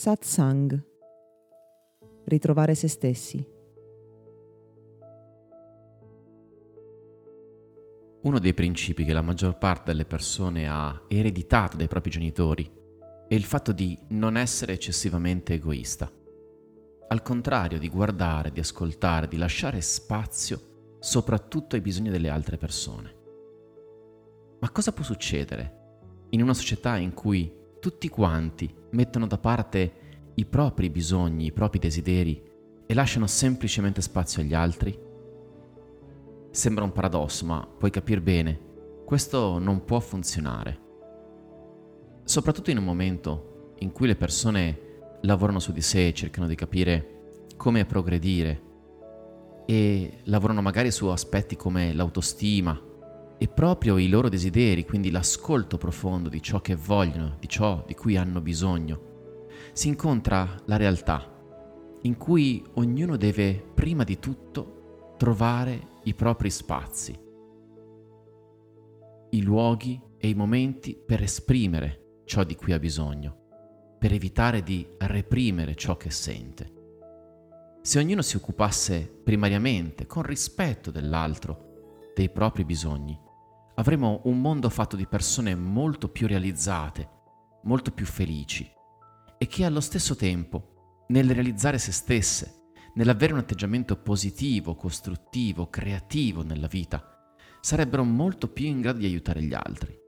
Satsang. Ritrovare se stessi. Uno dei principi che la maggior parte delle persone ha ereditato dai propri genitori è il fatto di non essere eccessivamente egoista. Al contrario di guardare, di ascoltare, di lasciare spazio soprattutto ai bisogni delle altre persone. Ma cosa può succedere in una società in cui tutti quanti mettono da parte i propri bisogni, i propri desideri e lasciano semplicemente spazio agli altri? Sembra un paradosso, ma puoi capire bene, questo non può funzionare. Soprattutto in un momento in cui le persone lavorano su di sé, cercano di capire come progredire e lavorano magari su aspetti come l'autostima, e proprio i loro desideri, quindi l'ascolto profondo di ciò che vogliono, di ciò di cui hanno bisogno, si incontra la realtà, in cui ognuno deve prima di tutto trovare i propri spazi, i luoghi e i momenti per esprimere ciò di cui ha bisogno, per evitare di reprimere ciò che sente. Se ognuno si occupasse primariamente, con rispetto dell'altro, dei propri bisogni, avremo un mondo fatto di persone molto più realizzate, molto più felici e che allo stesso tempo, nel realizzare se stesse, nell'avere un atteggiamento positivo, costruttivo, creativo nella vita, sarebbero molto più in grado di aiutare gli altri.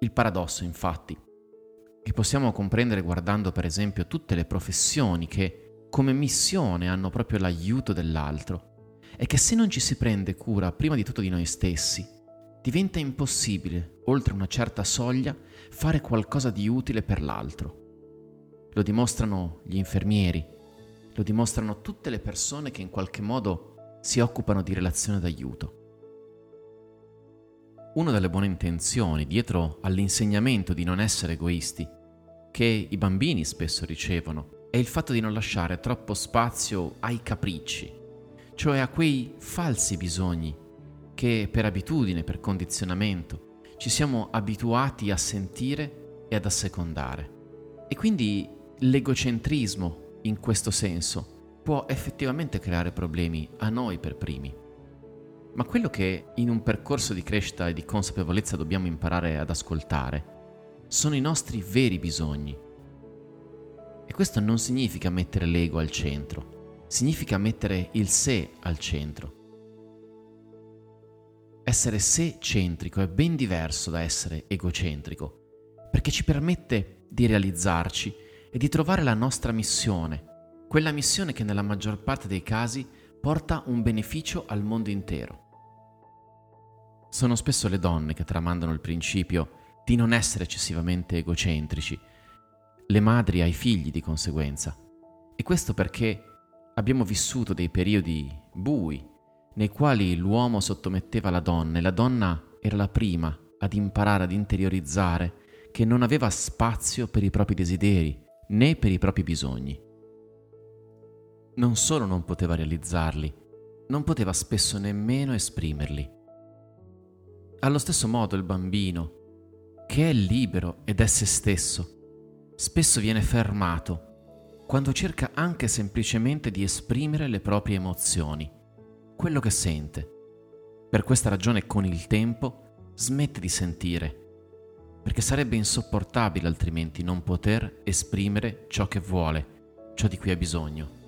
Il paradosso, infatti, che possiamo comprendere guardando per esempio tutte le professioni che come missione hanno proprio l'aiuto dell'altro, è che se non ci si prende cura prima di tutto di noi stessi, diventa impossibile, oltre una certa soglia, fare qualcosa di utile per l'altro. Lo dimostrano gli infermieri, lo dimostrano tutte le persone che in qualche modo si occupano di relazione d'aiuto. Una delle buone intenzioni dietro all'insegnamento di non essere egoisti, che i bambini spesso ricevono, è il fatto di non lasciare troppo spazio ai capricci, cioè a quei falsi bisogni che per abitudine, per condizionamento, ci siamo abituati a sentire e ad assecondare. E quindi l'egocentrismo, in questo senso, può effettivamente creare problemi a noi per primi. Ma quello che in un percorso di crescita e di consapevolezza dobbiamo imparare ad ascoltare sono i nostri veri bisogni. E questo non significa mettere l'ego al centro, significa mettere il sé al centro essere sé-centrico è ben diverso da essere egocentrico, perché ci permette di realizzarci e di trovare la nostra missione, quella missione che nella maggior parte dei casi porta un beneficio al mondo intero. Sono spesso le donne che tramandano il principio di non essere eccessivamente egocentrici, le madri ai figli di conseguenza. E questo perché abbiamo vissuto dei periodi bui nei quali l'uomo sottometteva la donna e la donna era la prima ad imparare ad interiorizzare che non aveva spazio per i propri desideri né per i propri bisogni. Non solo non poteva realizzarli, non poteva spesso nemmeno esprimerli. Allo stesso modo il bambino, che è libero ed è se stesso, spesso viene fermato quando cerca anche semplicemente di esprimere le proprie emozioni quello che sente. Per questa ragione con il tempo smette di sentire, perché sarebbe insopportabile altrimenti non poter esprimere ciò che vuole, ciò di cui ha bisogno.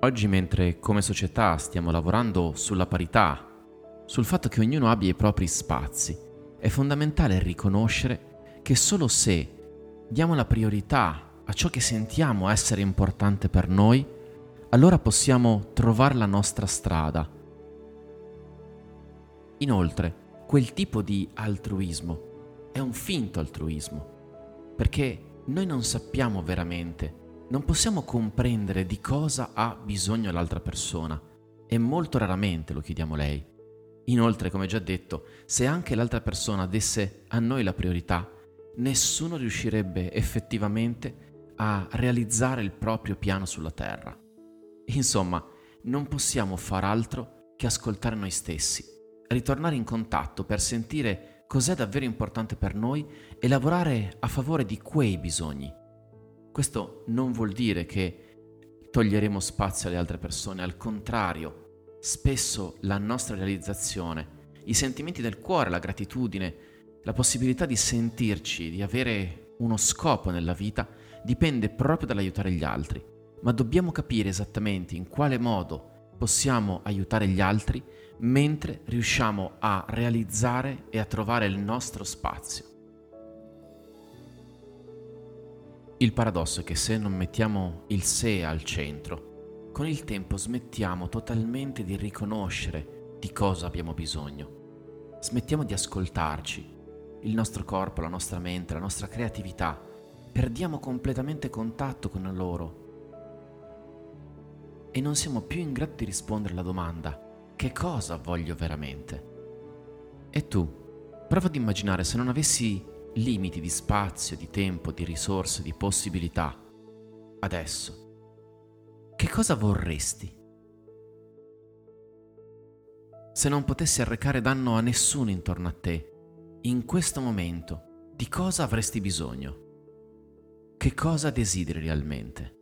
Oggi mentre come società stiamo lavorando sulla parità, sul fatto che ognuno abbia i propri spazi, è fondamentale riconoscere che solo se diamo la priorità a ciò che sentiamo essere importante per noi, allora possiamo trovare la nostra strada. Inoltre, quel tipo di altruismo è un finto altruismo, perché noi non sappiamo veramente, non possiamo comprendere di cosa ha bisogno l'altra persona e molto raramente lo chiediamo a lei. Inoltre, come già detto, se anche l'altra persona desse a noi la priorità, nessuno riuscirebbe effettivamente a realizzare il proprio piano sulla Terra. Insomma, non possiamo far altro che ascoltare noi stessi, ritornare in contatto per sentire cos'è davvero importante per noi e lavorare a favore di quei bisogni. Questo non vuol dire che toglieremo spazio alle altre persone, al contrario, spesso la nostra realizzazione, i sentimenti del cuore, la gratitudine, la possibilità di sentirci, di avere uno scopo nella vita, dipende proprio dall'aiutare gli altri, ma dobbiamo capire esattamente in quale modo possiamo aiutare gli altri mentre riusciamo a realizzare e a trovare il nostro spazio. Il paradosso è che se non mettiamo il sé al centro, con il tempo smettiamo totalmente di riconoscere di cosa abbiamo bisogno. Smettiamo di ascoltarci, il nostro corpo, la nostra mente, la nostra creatività. Perdiamo completamente contatto con loro e non siamo più in grado di rispondere alla domanda che cosa voglio veramente? E tu, prova ad immaginare se non avessi limiti di spazio, di tempo, di risorse, di possibilità, adesso, che cosa vorresti? Se non potessi arrecare danno a nessuno intorno a te, in questo momento, di cosa avresti bisogno? Che cosa desideri realmente?